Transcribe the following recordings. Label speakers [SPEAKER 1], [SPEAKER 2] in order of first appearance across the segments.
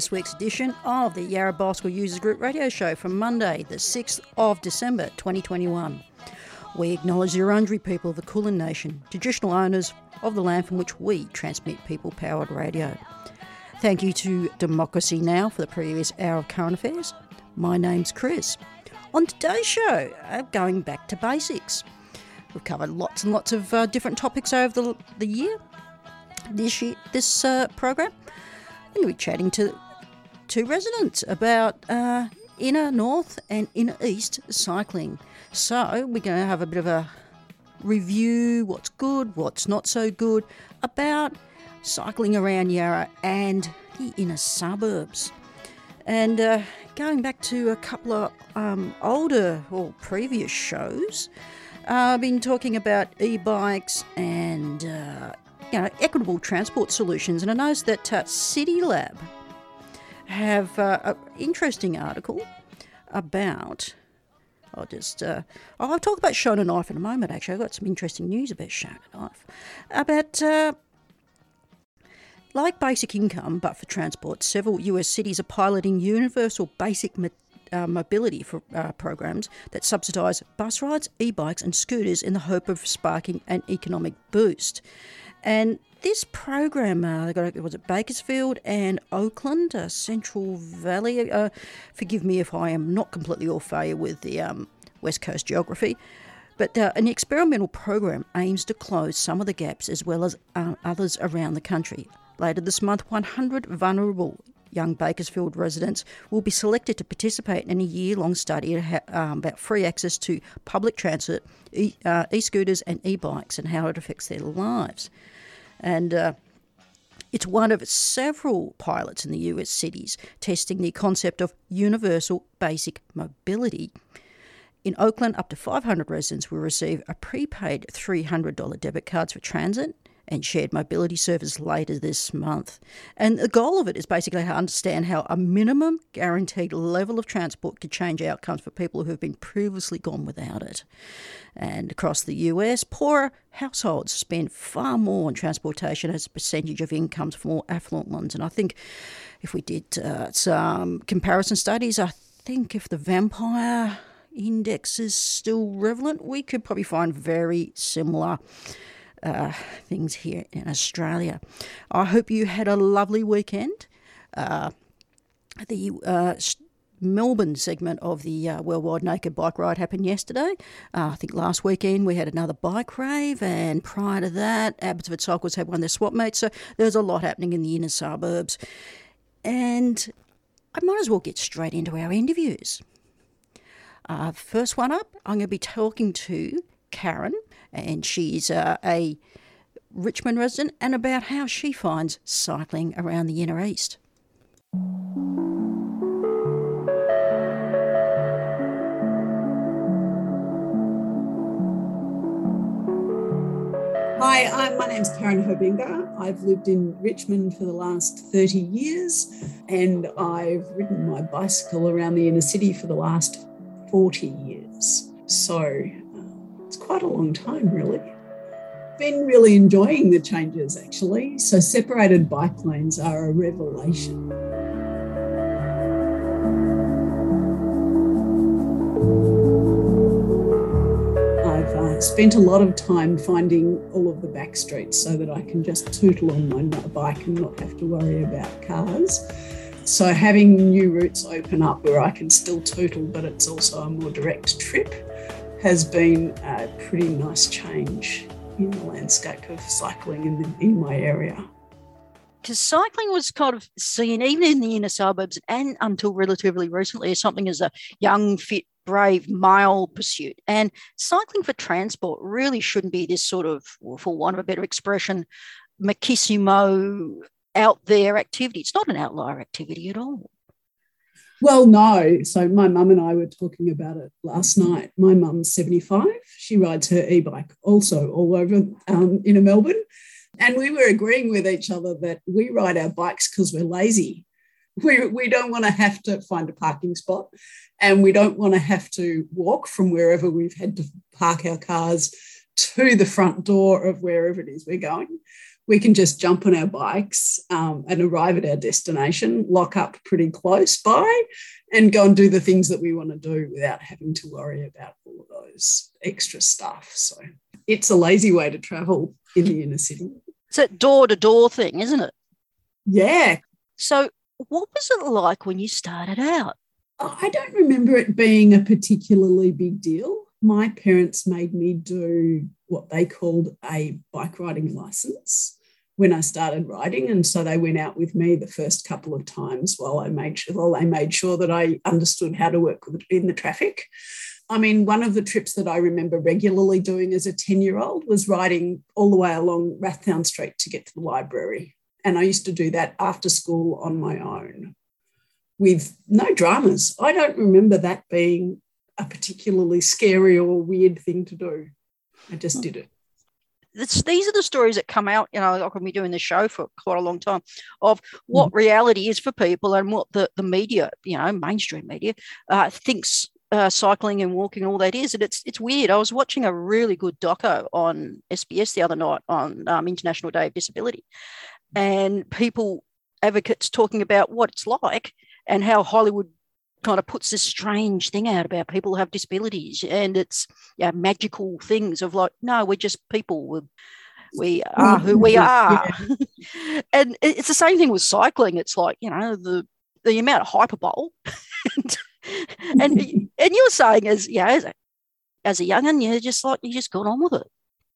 [SPEAKER 1] this week's edition of the Yarra Bicycle Users Group radio show from Monday, the 6th of December 2021. We acknowledge the Wurundjeri people of the Kulin Nation, traditional owners of the land from which we transmit people powered radio. Thank you to Democracy Now! for the previous hour of current affairs. My name's Chris. On today's show, uh, going back to basics. We've covered lots and lots of uh, different topics over the, the year. This year, this uh, program, I'm going to be chatting to two residents about uh, inner north and inner east cycling. So we're going to have a bit of a review what's good, what's not so good about cycling around Yarra and the inner suburbs. And uh, going back to a couple of um, older or previous shows, uh, I've been talking about e bikes and uh, you know, equitable transport solutions. And I noticed that uh, City Lab have uh, an interesting article about. I'll just. Uh, I'll talk about Shonen Knife in a moment. Actually, I've got some interesting news about Shonen Knife. About uh, like basic income, but for transport, several US cities are piloting universal basic mo- uh, mobility for, uh, programs that subsidise bus rides, e bikes, and scooters in the hope of sparking an economic boost. And this program, uh, they got was it Bakersfield and Oakland, uh, Central Valley. Uh, forgive me if I am not completely all familiar with the um, West Coast geography, but uh, an experimental program aims to close some of the gaps as well as uh, others around the country. Later this month, 100 vulnerable young Bakersfield residents will be selected to participate in a year long study um, about free access to public transit, e uh, scooters, and e bikes and how it affects their lives. And uh, it's one of several pilots in the US cities testing the concept of universal basic mobility. In Oakland, up to 500 residents will receive a prepaid $300 debit cards for transit and shared mobility service later this month. And the goal of it is basically to understand how a minimum guaranteed level of transport could change outcomes for people who have been previously gone without it. And across the US, poorer households spend far more on transportation as a percentage of incomes for more affluent ones. And I think if we did uh, some comparison studies, I think if the vampire index is still relevant, we could probably find very similar uh, things here in Australia. I hope you had a lovely weekend. Uh, the uh, Melbourne segment of the uh, Worldwide Naked Bike Ride happened yesterday. Uh, I think last weekend we had another bike rave, and prior to that, Abbotsford Cycles had one of their swap meets. So there's a lot happening in the inner suburbs. And I might as well get straight into our interviews. Uh, first one up, I'm going to be talking to Karen and she's uh, a Richmond resident, and about how she finds cycling around the inner east.
[SPEAKER 2] Hi, I'm, my name's Karen Hobinga. I've lived in Richmond for the last 30 years and I've ridden my bicycle around the inner city for the last 40 years. So it's quite a long time, really. Been really enjoying the changes actually. So, separated bike lanes are a revelation. I've uh, spent a lot of time finding all of the back streets so that I can just tootle on my bike and not have to worry about cars. So having new routes open up where I can still tootle, but it's also a more direct trip has been a pretty nice change in the landscape of cycling in, the, in my area.
[SPEAKER 1] because cycling was kind of seen even in the inner suburbs and until relatively recently as something as a young, fit, brave male pursuit. And cycling for transport really shouldn't be this sort of, for want of a better expression, machismo out there activity. It's not an outlier activity at all.
[SPEAKER 2] Well, no. So my mum and I were talking about it last night. My mum's 75. She rides her e-bike also all over um, in Melbourne. And we were agreeing with each other that we ride our bikes because we're lazy. We, we don't want to have to find a parking spot and we don't want to have to walk from wherever we've had to park our cars to the front door of wherever it is we're going we can just jump on our bikes um, and arrive at our destination, lock up pretty close by, and go and do the things that we want to do without having to worry about all of those extra stuff. So it's a lazy way to travel in the inner city.
[SPEAKER 1] It's a door to door thing, isn't it?
[SPEAKER 2] Yeah.
[SPEAKER 1] So, what was it like when you started out?
[SPEAKER 2] I don't remember it being a particularly big deal. My parents made me do what they called a bike riding license when I started riding. And so they went out with me the first couple of times while I made sure, while they made sure that I understood how to work in the traffic. I mean, one of the trips that I remember regularly doing as a 10 year old was riding all the way along Rathdown Street to get to the library. And I used to do that after school on my own with no dramas. I don't remember that being a particularly scary or weird thing to do. I just did it
[SPEAKER 1] this, these are the stories that come out, you know, like when we're doing the show for quite a long time, of what mm. reality is for people and what the, the media, you know, mainstream media, uh, thinks uh, cycling and walking and all that is. And it's it's weird. I was watching a really good doco on SBS the other night on um, International Day of Disability, and people advocates talking about what it's like and how Hollywood kind of puts this strange thing out about people who have disabilities and it's yeah, magical things of like no we're just people. We're, we are who we are. Yeah. and it's the same thing with cycling. It's like you know the the amount of hyperbole. And, and and you're saying as yeah as a, as a young'un you're just like you just got on with it.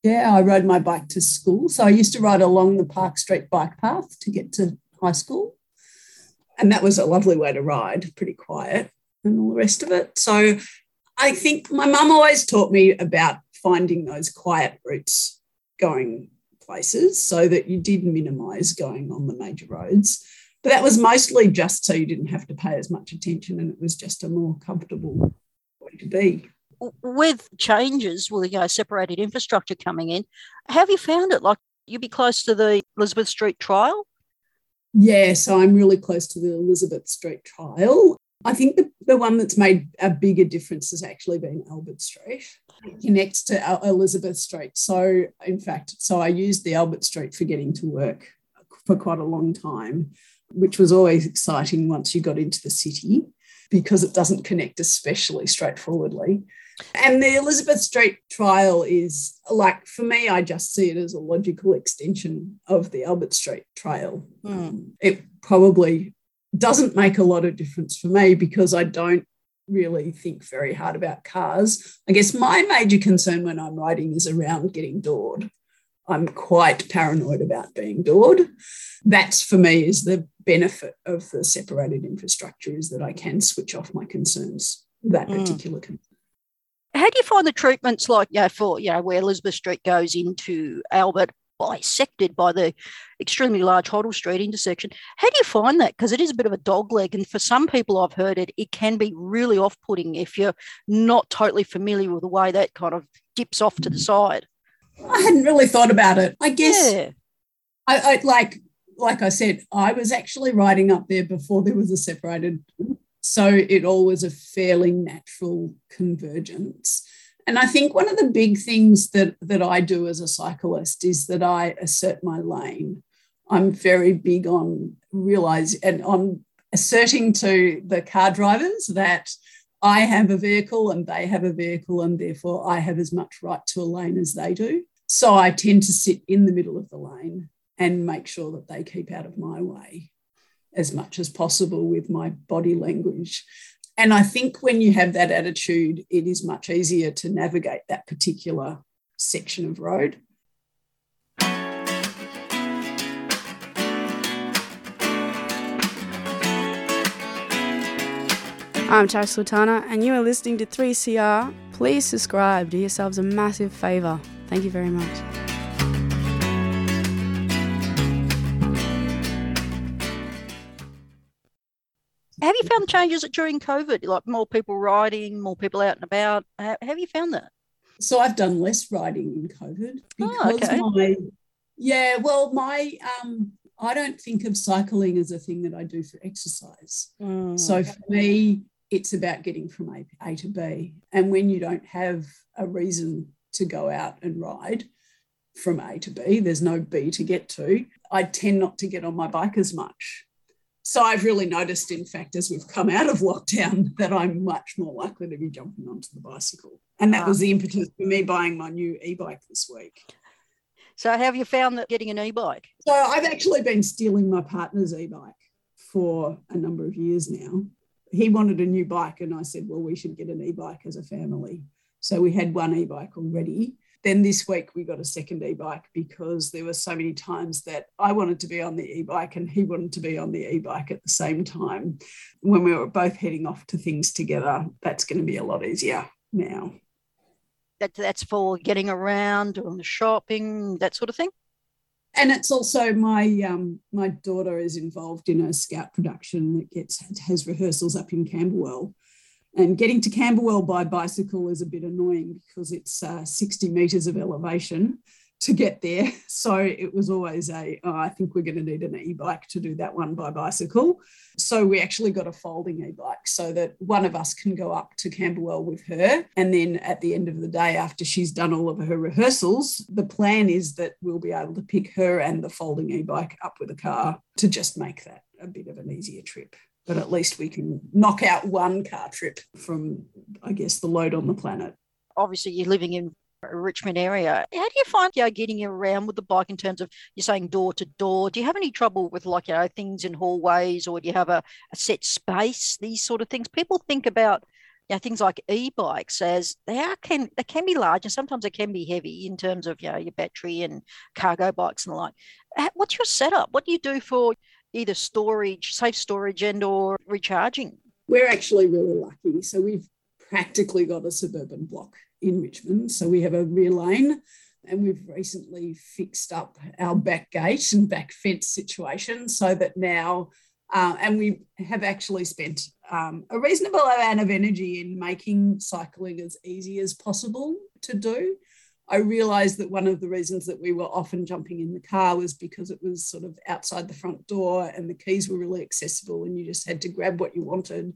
[SPEAKER 2] Yeah i rode my bike to school. So i used to ride along the park street bike path to get to high school and that was a lovely way to ride, pretty quiet and all the rest of it. So I think my mum always taught me about finding those quiet routes going places so that you did minimize going on the major roads. But that was mostly just so you didn't have to pay as much attention and it was just a more comfortable way to be.
[SPEAKER 1] With changes, with you know, separated infrastructure coming in, have you found it? Like you'd be close to the Elizabeth Street trial?
[SPEAKER 2] Yeah, so I'm really close to the Elizabeth Street trial. I think the, the one that's made a bigger difference has actually been Albert Street. It connects to Elizabeth Street. So, in fact, so I used the Albert Street for getting to work for quite a long time, which was always exciting once you got into the city because it doesn't connect especially straightforwardly. And the Elizabeth Street trial is like, for me, I just see it as a logical extension of the Albert Street trial. Mm. It probably doesn't make a lot of difference for me because I don't really think very hard about cars. I guess my major concern when I'm riding is around getting doored. I'm quite paranoid about being doored. That's for me is the benefit of the separated infrastructure is that I can switch off my concerns, that mm. particular concern
[SPEAKER 1] how do you find the treatments like you know, for you know where Elizabeth Street goes into Albert bisected by the extremely large Hoddle Street intersection. How do you find that? Because it is a bit of a dog leg, and for some people I've heard it, it can be really off-putting if you're not totally familiar with the way that kind of dips off to the mm. side.
[SPEAKER 2] I hadn't really thought about it. I guess yeah. I, I like like I said, I was actually riding up there before there was a separated so it all was a fairly natural convergence. And I think one of the big things that, that I do as a cyclist is that I assert my lane. I'm very big on realize and on asserting to the car drivers that I have a vehicle and they have a vehicle, and therefore I have as much right to a lane as they do. So I tend to sit in the middle of the lane and make sure that they keep out of my way as much as possible with my body language. And I think when you have that attitude, it is much easier to navigate that particular section of road.
[SPEAKER 3] I'm Tash Sultana, and you are listening to 3CR. Please subscribe, do yourselves a massive favour. Thank you very much.
[SPEAKER 1] Have you found changes during COVID, like more people riding, more people out and about? Have you found that?
[SPEAKER 2] So I've done less riding in COVID because
[SPEAKER 1] oh,
[SPEAKER 2] okay. my yeah, well, my um, I don't think of cycling as a thing that I do for exercise.
[SPEAKER 1] Mm.
[SPEAKER 2] So for me, it's about getting from a, a to B. And when you don't have a reason to go out and ride from A to B, there's no B to get to. I tend not to get on my bike as much. So I've really noticed, in fact, as we've come out of lockdown, that I'm much more likely to be jumping onto the bicycle. And that ah. was the impetus for me buying my new e bike this week.
[SPEAKER 1] So, how have you found that getting an e bike?
[SPEAKER 2] So, I've actually been stealing my partner's e bike for a number of years now. He wanted a new bike, and I said, Well, we should get an e bike as a family. So, we had one e bike already then this week we got a second e-bike because there were so many times that I wanted to be on the e-bike and he wanted to be on the e-bike at the same time. When we were both heading off to things together, that's going to be a lot easier now.
[SPEAKER 1] That, that's for getting around, doing the shopping, that sort of thing.
[SPEAKER 2] And it's also my um, my daughter is involved in a scout production that gets has rehearsals up in Camberwell, and getting to Camberwell by bicycle is a bit annoying because it's uh, 60 metres of elevation to get there. So it was always a, oh, I think we're going to need an e bike to do that one by bicycle. So we actually got a folding e bike so that one of us can go up to Camberwell with her. And then at the end of the day, after she's done all of her rehearsals, the plan is that we'll be able to pick her and the folding e bike up with a car to just make that a bit of an easier trip but at least we can knock out one car trip from, I guess, the load on the planet.
[SPEAKER 1] Obviously, you're living in a Richmond area. How do you find you know, getting around with the bike in terms of you're saying door to door? Do you have any trouble with like you know things in hallways, or do you have a, a set space? These sort of things. People think about you know, things like e-bikes as they are can they can be large and sometimes they can be heavy in terms of you know your battery and cargo bikes and the like. What's your setup? What do you do for either storage, safe storage, and or recharging?
[SPEAKER 2] We're actually really lucky. So we've practically got a suburban block in Richmond. So we have a rear lane and we've recently fixed up our back gate and back fence situation so that now, uh, and we have actually spent um, a reasonable amount of energy in making cycling as easy as possible to do. I realized that one of the reasons that we were often jumping in the car was because it was sort of outside the front door and the keys were really accessible and you just had to grab what you wanted,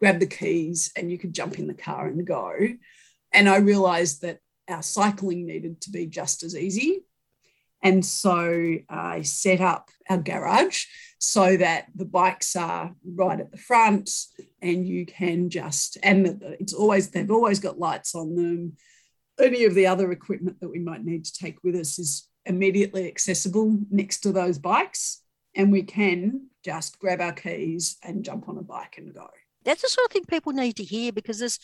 [SPEAKER 2] grab the keys, and you could jump in the car and go. And I realized that our cycling needed to be just as easy. And so I set up our garage so that the bikes are right at the front and you can just, and it's always, they've always got lights on them any of the other equipment that we might need to take with us is immediately accessible next to those bikes. And we can just grab our keys and jump on a bike and go.
[SPEAKER 1] That's the sort of thing people need to hear because there's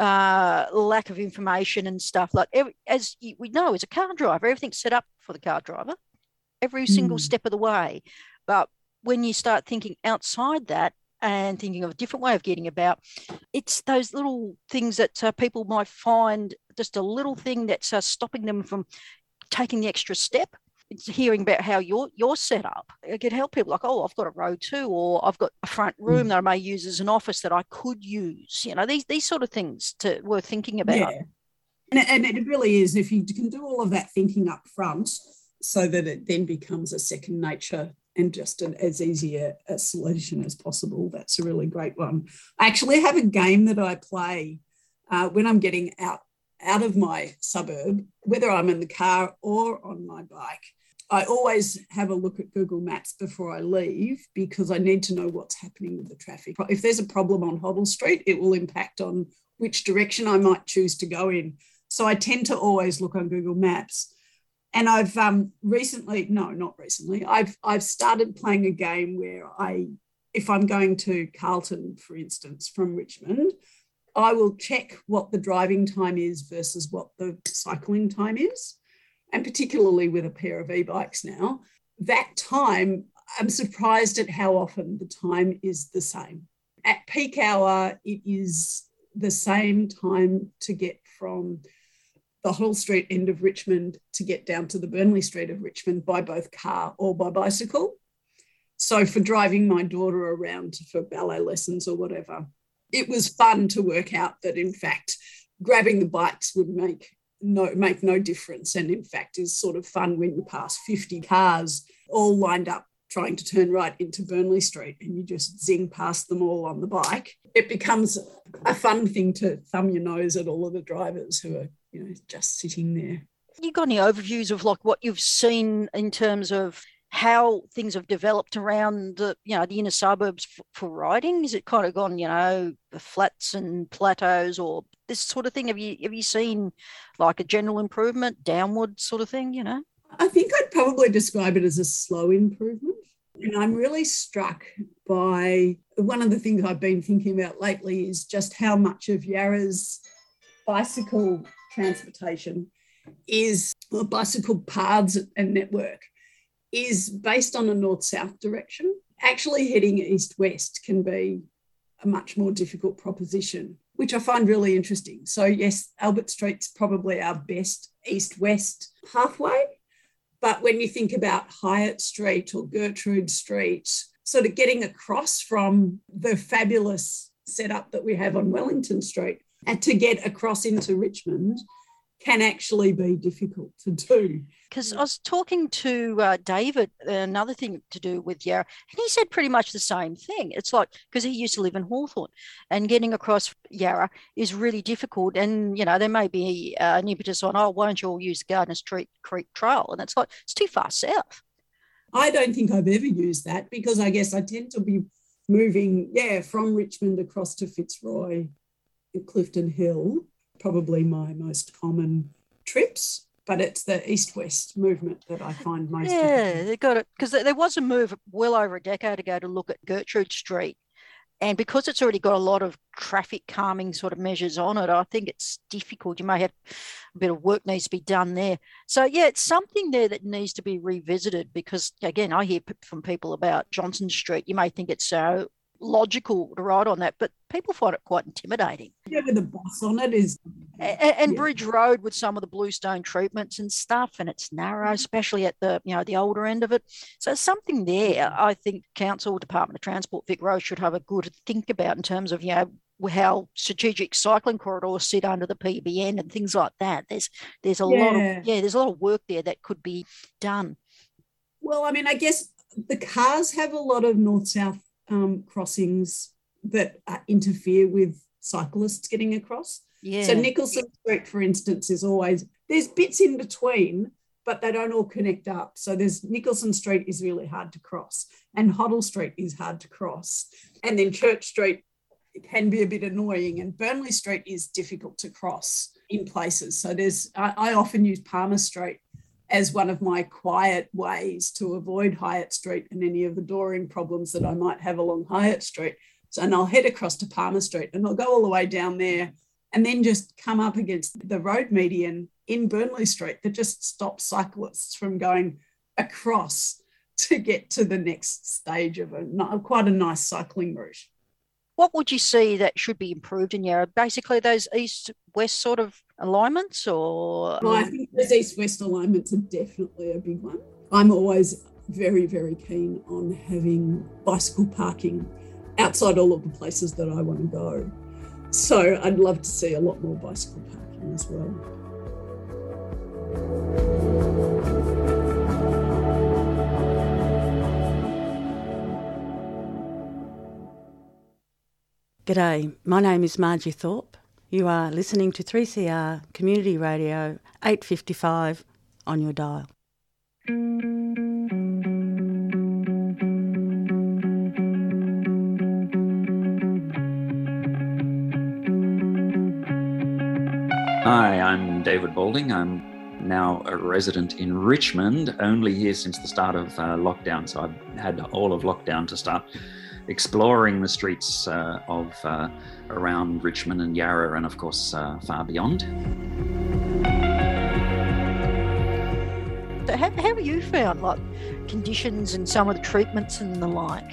[SPEAKER 1] uh, lack of information and stuff. Like, every, as we know, as a car driver, everything's set up for the car driver every single mm. step of the way. But when you start thinking outside that, and thinking of a different way of getting about. It's those little things that uh, people might find just a little thing that's uh, stopping them from taking the extra step. It's hearing about how you're you're set up. It could help people like, oh, I've got a row two, or I've got a front room mm. that I may use as an office that I could use. You know, these these sort of things to worth thinking about.
[SPEAKER 2] Yeah. And, and it really is if you can do all of that thinking up front so that it then becomes a second nature and just an, as easy a, a, solution as possible. That's a really great one. I actually have a game that I play uh, when I'm getting out out of my suburb, whether I'm in the car or on my bike. I always have a look at Google Maps before I leave because I need to know what's happening with the traffic. If there's a problem on Hoddle Street, it will impact on which direction I might choose to go in. So I tend to always look on Google Maps and I've um, recently, no, not recently, I've I've started playing a game where I, if I'm going to Carlton, for instance, from Richmond, I will check what the driving time is versus what the cycling time is, and particularly with a pair of e-bikes now, that time I'm surprised at how often the time is the same. at peak hour, it is the same time to get from the Hoddle Street end of Richmond to get down to the Burnley Street of Richmond by both car or by bicycle. So, for driving my daughter around for ballet lessons or whatever, it was fun to work out that, in fact, grabbing the bikes would make no make no difference. And in fact is sort of fun when you pass 50 cars all lined up trying to turn right into Burnley Street and you just zing past them all on the bike. It becomes a fun thing to thumb your nose at all of the drivers who are you know just sitting there.
[SPEAKER 1] You got any overviews of like what you've seen in terms of how things have developed around the you know the inner suburbs for, for riding? Is it kind of gone you know flats and plateaus or this sort of thing? Have you have you seen like a general improvement downward sort of thing you know?
[SPEAKER 2] I think i'd probably describe it as a slow improvement. And i'm really struck by one of the things i've been thinking about lately is just how much of yarra's bicycle transportation is or bicycle paths and network is based on a north south direction. Actually, heading east west can be a much more difficult proposition, which I find really interesting. So, yes, Albert Street's probably our best east west pathway. But when you think about Highett Street or Gertrude Street, sort of getting across from the fabulous setup that we have on Wellington Street and to get across into Richmond can actually be difficult to do.
[SPEAKER 1] Because I was talking to uh, David, another thing to do with Yarra, and he said pretty much the same thing. It's like, because he used to live in Hawthorn, and getting across Yarra is really difficult. And, you know, there may be uh, an impetus on, oh, why don't you all use Gardner Street Creek Trail? And it's like, it's too far south.
[SPEAKER 2] I don't think I've ever used that because I guess I tend to be moving, yeah, from Richmond across to Fitzroy, and Clifton Hill probably my most common trips but it's the east-west movement that I find most.
[SPEAKER 1] Yeah, they got it because there was a move well over a decade ago to look at Gertrude Street, and because it's already got a lot of traffic calming sort of measures on it, I think it's difficult. You may have a bit of work needs to be done there. So yeah, it's something there that needs to be revisited because again, I hear from people about Johnson Street. You may think it's so logical to ride on that, but people find it quite intimidating.
[SPEAKER 2] Yeah, with the bus on it is.
[SPEAKER 1] And, and yeah. Bridge Road with some of the bluestone treatments and stuff, and it's narrow, mm-hmm. especially at the you know the older end of it. So something there, I think Council Department of Transport Vic Road should have a good think about in terms of you know how strategic cycling corridors sit under the PBN and things like that. There's there's a yeah. lot of yeah, there's a lot of work there that could be done.
[SPEAKER 2] Well, I mean, I guess the cars have a lot of north south um, crossings that uh, interfere with cyclists getting across. Yeah. So Nicholson Street, for instance, is always there's bits in between, but they don't all connect up. So there's Nicholson Street is really hard to cross, and Hoddle Street is hard to cross, and then Church Street can be a bit annoying, and Burnley Street is difficult to cross in places. So there's I, I often use Palmer Street as one of my quiet ways to avoid Highett Street and any of the dooring problems that I might have along Highett Street. So, and I'll head across to Palmer Street and I'll go all the way down there and then just come up against the road median in Burnley Street that just stops cyclists from going across to get to the next stage of a quite a nice cycling route.
[SPEAKER 1] What would you see that should be improved in Yarra? Basically, those east west sort of alignments, or
[SPEAKER 2] well, I um, think those east west alignments are definitely a big one. I'm always very, very keen on having bicycle parking outside all of the places that I want to go. So I'd love to see a lot more bicycle parking as well.
[SPEAKER 3] G'day, my name is Margie Thorpe. You are listening to 3CR Community Radio 855 on your dial.
[SPEAKER 4] Hi, I'm David Balding. I'm now a resident in Richmond, only here since the start of uh, lockdown. So I've had all of lockdown to start exploring the streets uh, of uh, around Richmond and Yarra, and of course uh, far beyond.
[SPEAKER 1] How, how have you found like conditions and some of the treatments and the like?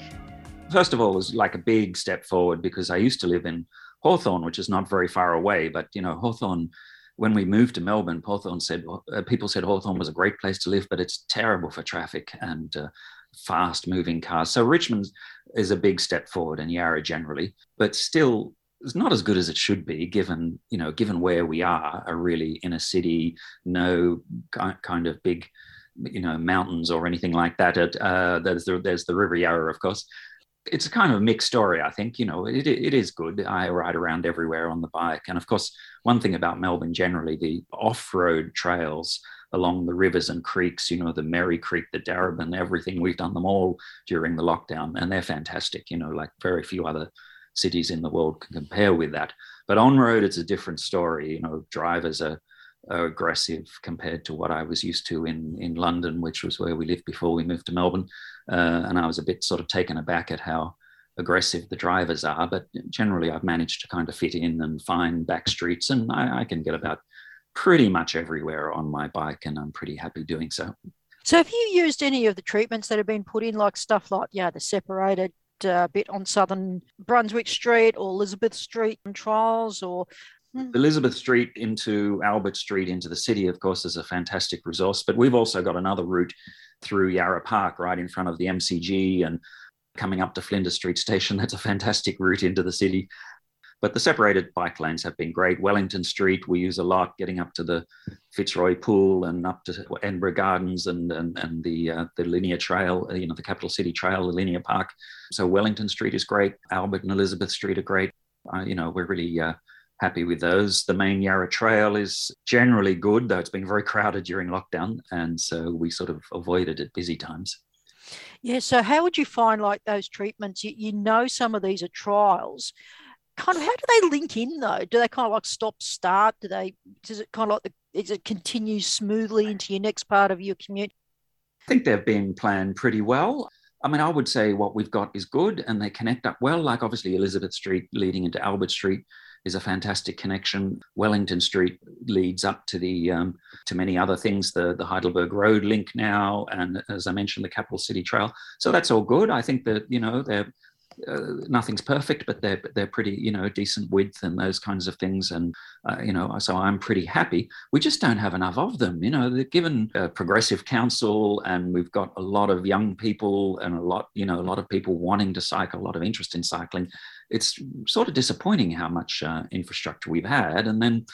[SPEAKER 4] first of all, it was like a big step forward because I used to live in Hawthorn, which is not very far away. But you know, Hawthorn, when we moved to Melbourne, Hawthorn said uh, people said Hawthorn was a great place to live, but it's terrible for traffic and uh, fast moving cars. So Richmond is a big step forward, and Yarra generally, but still. It's not as good as it should be, given you know, given where we are, a really in a city, no kind of big you know mountains or anything like that. at, Uh, there's the there's the River Yarra, of course, it's a kind of mixed story. I think you know it, it is good. I ride around everywhere on the bike, and of course, one thing about Melbourne generally, the off-road trails along the rivers and creeks, you know, the Merri Creek, the Darebin, everything. We've done them all during the lockdown, and they're fantastic. You know, like very few other cities in the world can compare with that. But on road, it's a different story. You know, drivers are aggressive compared to what I was used to in in London, which was where we lived before we moved to Melbourne. Uh, and I was a bit sort of taken aback at how aggressive the drivers are. But generally, I've managed to kind of fit in and find back streets, and I, I can get about pretty much everywhere on my bike, and I'm pretty happy doing so.
[SPEAKER 5] So, have you used any of the treatments that have been put in, like stuff like yeah, the separated uh, bit on Southern Brunswick Street or Elizabeth Street trials, or
[SPEAKER 4] Hmm. Elizabeth Street into Albert Street into the city, of course, is a fantastic resource. But we've also got another route through Yarra Park, right in front of the MCG, and coming up to Flinders Street Station. That's a fantastic route into the city. But the separated bike lanes have been great. Wellington Street, we use a lot, getting up to the Fitzroy Pool and up to Edinburgh Gardens and and, and the uh, the linear trail, you know, the capital city trail, the linear park. So Wellington Street is great. Albert and Elizabeth Street are great. Uh, you know, we're really uh, happy with those. The main Yarra Trail is generally good, though it's been very crowded during lockdown. And so we sort of avoided it at busy times.
[SPEAKER 5] Yeah. So, how would you find like those treatments? You, you know, some of these are trials. Kind of, how do they link in though? Do they kind of like stop, start? Do they, does it kind of like, the, is it continue smoothly into your next part of your commute?
[SPEAKER 4] I think they've been planned pretty well. I mean, I would say what we've got is good and they connect up well, like obviously Elizabeth Street leading into Albert Street is a fantastic connection. Wellington Street leads up to the um, to many other things, the the Heidelberg Road link now, and as I mentioned, the Capital City Trail. So that's all good. I think that you know they're uh, nothing's perfect, but they're they're pretty you know decent width and those kinds of things, and uh, you know so I'm pretty happy. We just don't have enough of them. You know, given a progressive council, and we've got a lot of young people and a lot you know a lot of people wanting to cycle, a lot of interest in cycling. It's sort of disappointing how much uh, infrastructure we've had, and then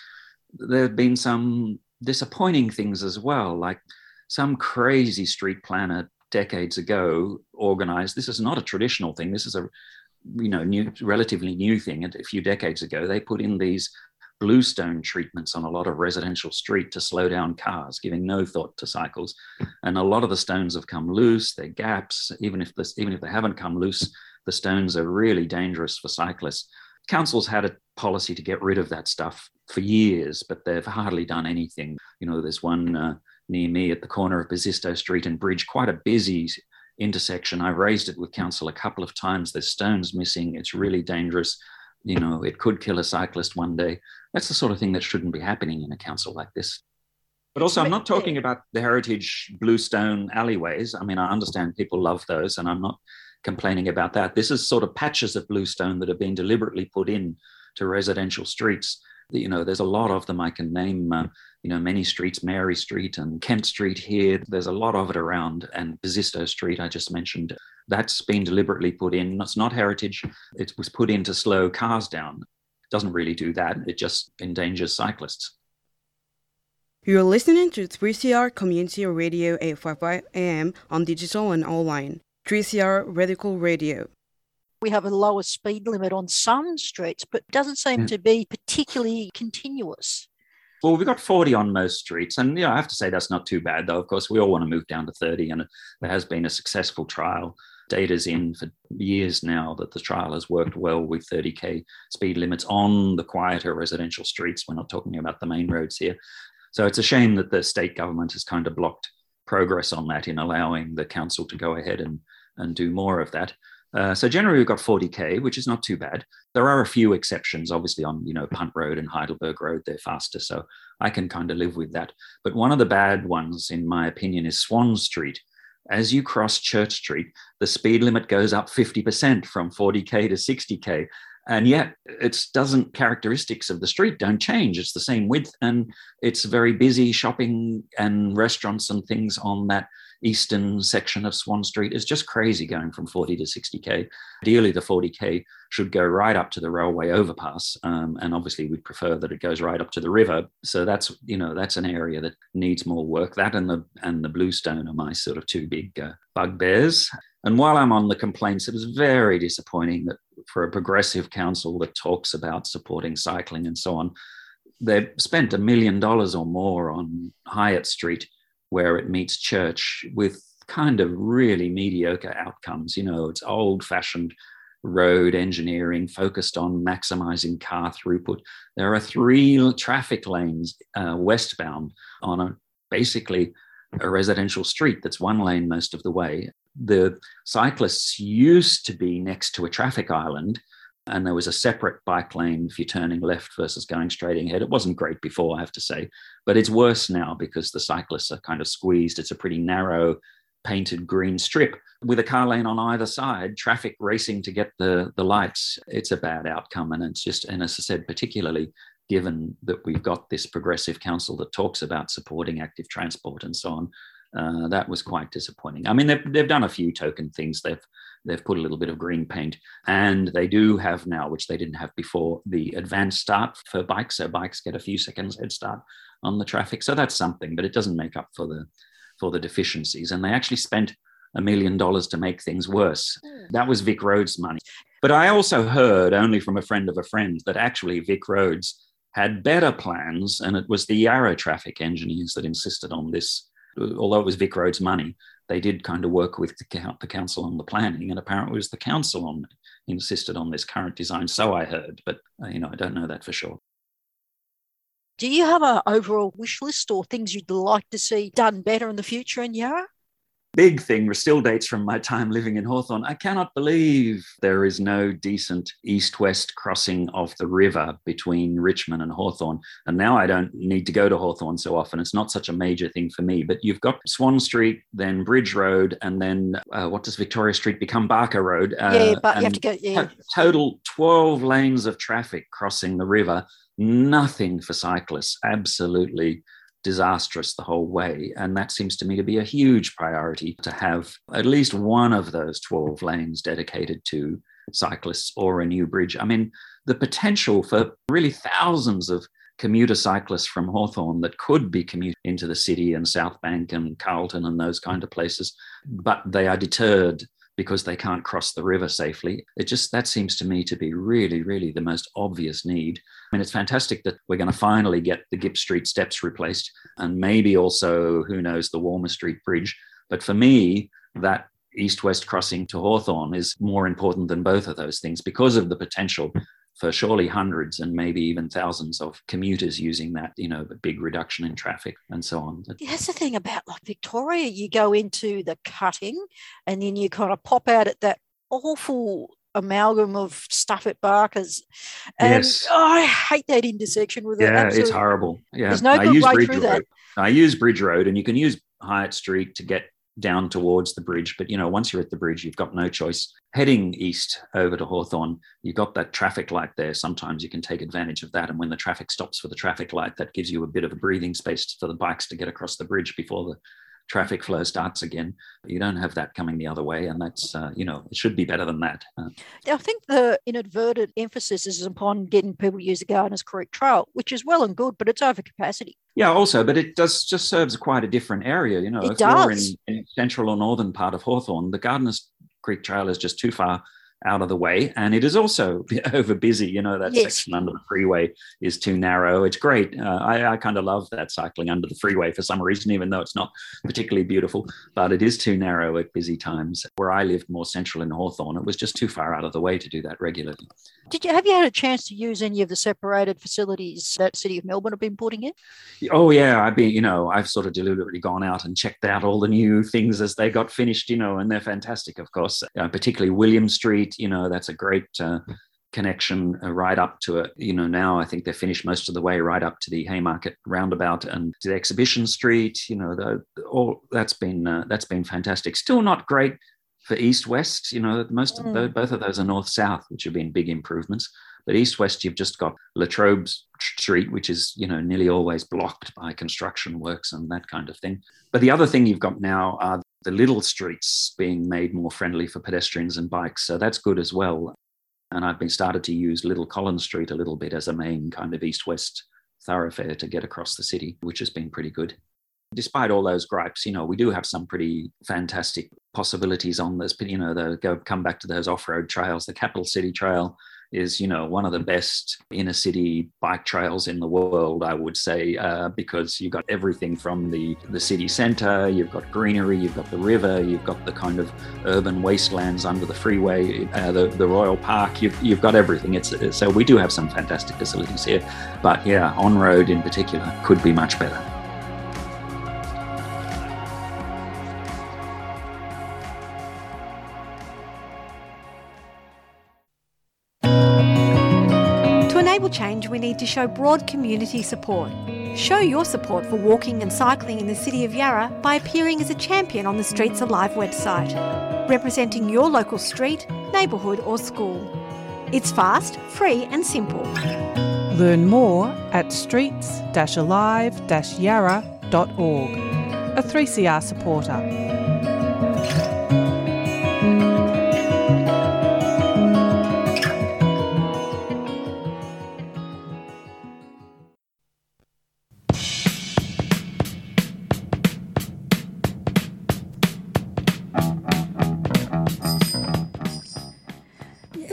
[SPEAKER 4] there have been some disappointing things as well, like some crazy street planner decades ago organized. This is not a traditional thing. This is a you know new, relatively new thing. A few decades ago, they put in these bluestone treatments on a lot of residential street to slow down cars, giving no thought to cycles. And a lot of the stones have come loose. They're gaps. Even if this, even if they haven't come loose, the stones are really dangerous for cyclists. Councils had a policy to get rid of that stuff for years, but they've hardly done anything. You know, there's one uh, near me at the corner of Bosisto Street and Bridge, quite a busy intersection. I've raised it with council a couple of times. There's stones missing. It's really dangerous. You know, it could kill a cyclist one day. That's the sort of thing that shouldn't be happening in a council like this. But also, I'm not talking about the heritage bluestone alleyways. I mean, I understand people love those, and I'm not complaining about that. This is sort of patches of bluestone that have been deliberately put in to residential streets you know, there's a lot of them. I can name, uh, you know, many streets, Mary Street and Kent Street here. There's a lot of it around, and Bosisto Street, I just mentioned, that's been deliberately put in. It's not heritage. It was put in to slow cars down. It doesn't really do that. It just endangers cyclists.
[SPEAKER 6] You're listening to 3CR Community Radio 855 AM on digital and online. 3CR Radical Radio
[SPEAKER 5] we have a lower speed limit on some streets, but doesn't seem yeah. to be particularly continuous.
[SPEAKER 4] Well, we've got 40 on most streets. And, yeah, I have to say that's not too bad, though. Of course, we all want to move down to 30, and there has been a successful trial. Data's in for years now that the trial has worked well with 30K speed limits on the quieter residential streets. We're not talking about the main roads here. So it's a shame that the state government has kind of blocked progress on that in allowing the council to go ahead and, and do more of that. Uh, so generally we've got 40k, which is not too bad. There are a few exceptions, obviously on you know Punt Road and Heidelberg Road, they're faster, so I can kind of live with that. But one of the bad ones, in my opinion, is Swan Street. as you cross Church Street, the speed limit goes up 50% from 40K to 60K. And yet, it doesn't characteristics of the street don't change. It's the same width, and it's very busy shopping and restaurants and things on that eastern section of Swan Street is just crazy going from 40 to 60k. Ideally, the 40k should go right up to the railway overpass, um, and obviously we'd prefer that it goes right up to the river. So that's you know that's an area that needs more work. That and the and the Bluestone are my sort of two big uh, bugbears. And while I'm on the complaints, it was very disappointing that for a progressive council that talks about supporting cycling and so on, they've spent a million dollars or more on Highett Street where it meets church with kind of really mediocre outcomes. You know, it's old fashioned road engineering focused on maximizing car throughput. There are three traffic lanes uh, westbound on a basically a residential street that's one lane most of the way. The cyclists used to be next to a traffic island and there was a separate bike lane if you're turning left versus going straight ahead. It wasn't great before, I have to say, but it's worse now because the cyclists are kind of squeezed. It's a pretty narrow, painted green strip with a car lane on either side, traffic racing to get the, the lights. It's a bad outcome. And it's just, and as I said, particularly given that we've got this progressive council that talks about supporting active transport and so on. Uh, that was quite disappointing. I mean, they've, they've done a few token things. They've They've put a little bit of green paint, and they do have now, which they didn't have before, the advanced start for bikes. So bikes get a few seconds head start on the traffic. So that's something, but it doesn't make up for the for the deficiencies. And they actually spent a million dollars to make things worse. Hmm. That was Vic Roads money. But I also heard only from a friend of a friend that actually Vic Roads had better plans, and it was the Yarra traffic engineers that insisted on this, although it was Vic Roads money they did kind of work with the, the council on the planning, and apparently it was the council on insisted on this current design. So I heard, but uh, you know I don't know that for sure.
[SPEAKER 5] Do you have an overall wish list or things you'd like to see done better in the future in Yarra?
[SPEAKER 4] Big thing still dates from my time living in Hawthorn. I cannot believe there is no decent east west crossing of the river between Richmond and Hawthorn. And now I don't need to go to Hawthorn so often. It's not such a major thing for me. But you've got Swan Street, then Bridge Road, and then uh, what does Victoria Street become? Barker Road.
[SPEAKER 5] Uh, yeah, but you have to go. Yeah.
[SPEAKER 4] total 12 lanes of traffic crossing the river. Nothing for cyclists. Absolutely disastrous the whole way. And that seems to me to be a huge priority to have at least one of those 12 lanes dedicated to cyclists or a new bridge. I mean, the potential for really thousands of commuter cyclists from Hawthorn that could be commuting into the city and South Bank and Carlton and those kind of places, but they are deterred because they can't cross the river safely. It just, that seems to me to be really, really the most obvious need. I mean, it's fantastic that we're going to finally get the Gipps Street steps replaced and maybe also, who knows, the Walmer Street Bridge. But for me, that east west crossing to Hawthorn is more important than both of those things because of the potential for surely hundreds and maybe even thousands of commuters using that, you know, the big reduction in traffic and so on.
[SPEAKER 5] That's the thing about like Victoria, you go into the cutting and then you kind of pop out at that awful amalgam of stuff at Barker's. And yes. Oh, I hate that intersection with
[SPEAKER 4] yeah, it. Yeah, it's horrible. Yeah.
[SPEAKER 5] There's no good way through Road. that.
[SPEAKER 4] I use Bridge Road and you can use Highett Street to get down towards the bridge. But you know, once you're at the bridge, you've got no choice. Heading east over to Hawthorn, you've got that traffic light there. Sometimes you can take advantage of that. And when the traffic stops for the traffic light, that gives you a bit of a breathing space for the bikes to get across the bridge before the traffic flow starts again. You don't have that coming the other way, and that's uh, you know it should be better than that. Uh,
[SPEAKER 5] I think the inadvertent emphasis is upon getting people to use the Gardiners Creek Trail, which is well and good, but it's over capacity.
[SPEAKER 4] Yeah, also, but it does just serves quite a different area. You know,
[SPEAKER 5] it
[SPEAKER 4] if
[SPEAKER 5] does.
[SPEAKER 4] you're in, in central or northern part of Hawthorn, the Gardiners Creek Trail is just too far out of the way. And it is also over busy. You know, that yes. section under the freeway is too narrow. It's great. Uh, I, I kind of love that cycling under the freeway for some reason, even though it's not particularly beautiful, but it is too narrow at busy times. Where I lived more central in Hawthorn, it was just too far out of the way to do that regularly.
[SPEAKER 5] Did you have you had a chance to use any of the separated facilities that City of Melbourne have been putting in?
[SPEAKER 4] Oh yeah, I've been, you know, I've sort of deliberately gone out and checked out all the new things as they got finished, you know, and they're fantastic, of course. Uh, particularly William Street, you know, that's a great uh, connection uh, right up to it. You know, now I think they're finished most of the way right up to the Haymarket roundabout and to the Exhibition Street. You know, the, all that's been uh, that's been fantastic. Still not great for east west. You know, most mm. of the, both of those are north south, which have been big improvements. But east west, you've just got Latrobe Street, which is you know nearly always blocked by construction works and that kind of thing. But the other thing you've got now are the little streets being made more friendly for pedestrians and bikes. So that's good as well. And I've been started to use Little Collins Street a little bit as a main kind of east west thoroughfare to get across the city, which has been pretty good. Despite all those gripes, you know, we do have some pretty fantastic possibilities on this. But, you know, the, go come back to those off road trails, the Capital City Trail is, you know, one of the best inner city bike trails in the world, I would say, uh, because you've got everything from the, the city centre, you've got greenery, you've got the river, you've got the kind of urban wastelands under the freeway, uh, the, the Royal Park, you've, you've got everything. It's, so we do have some fantastic facilities here. But yeah, on road in particular could be much better.
[SPEAKER 7] To show broad community support. Show your support for walking and cycling in the City of Yarra by appearing as a champion on the Streets Alive website, representing your local street, neighbourhood, or school. It's fast, free, and simple.
[SPEAKER 8] Learn more at streets alive yarra.org. A 3CR supporter.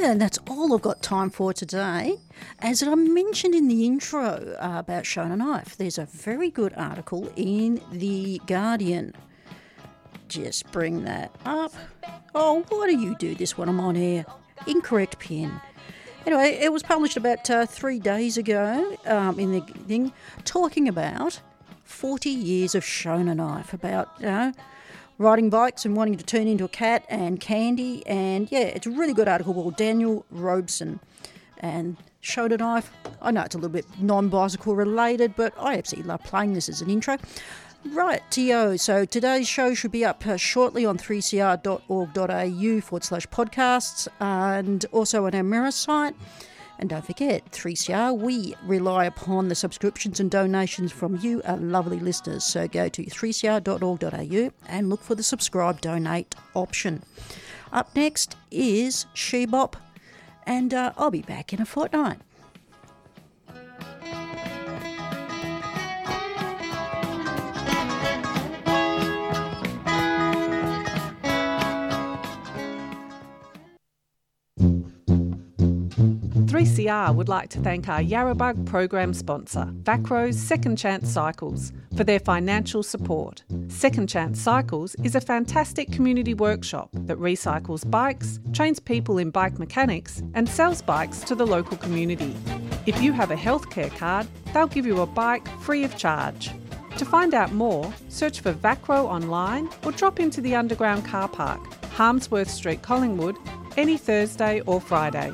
[SPEAKER 1] And that's all I've got time for today. As I mentioned in the intro uh, about Shonen Knife, there's a very good article in The Guardian. Just bring that up. Oh, why do you do this when I'm on air? Incorrect pin. Anyway, it was published about uh, three days ago um, in the thing, talking about 40 years of Shonen Knife, about, you know, riding bikes and wanting to turn into a cat and candy. And yeah, it's a really good article called Daniel Robeson and Shonen Knife. I know it's a little bit non bicycle related, but I absolutely love playing this as an intro. Right, TO. So today's show should be up uh, shortly on 3cr.org.au forward slash podcasts and also on our Mirror site. And don't forget, 3CR, we rely upon the subscriptions and donations from you, our lovely listeners. So go to 3cr.org.au and look for the subscribe donate option. Up next is Shebop, and uh, I'll be back in a fortnight.
[SPEAKER 8] 3CR would like to thank our Yarrabug program sponsor, Vacro's Second Chance Cycles, for their financial support. Second Chance Cycles is a fantastic community workshop that recycles bikes, trains people in bike mechanics, and sells bikes to the local community. If you have a healthcare card, they'll give you a bike free of charge. To find out more, search for Vacro online or drop into the underground car park, Harmsworth Street, Collingwood, any Thursday or Friday.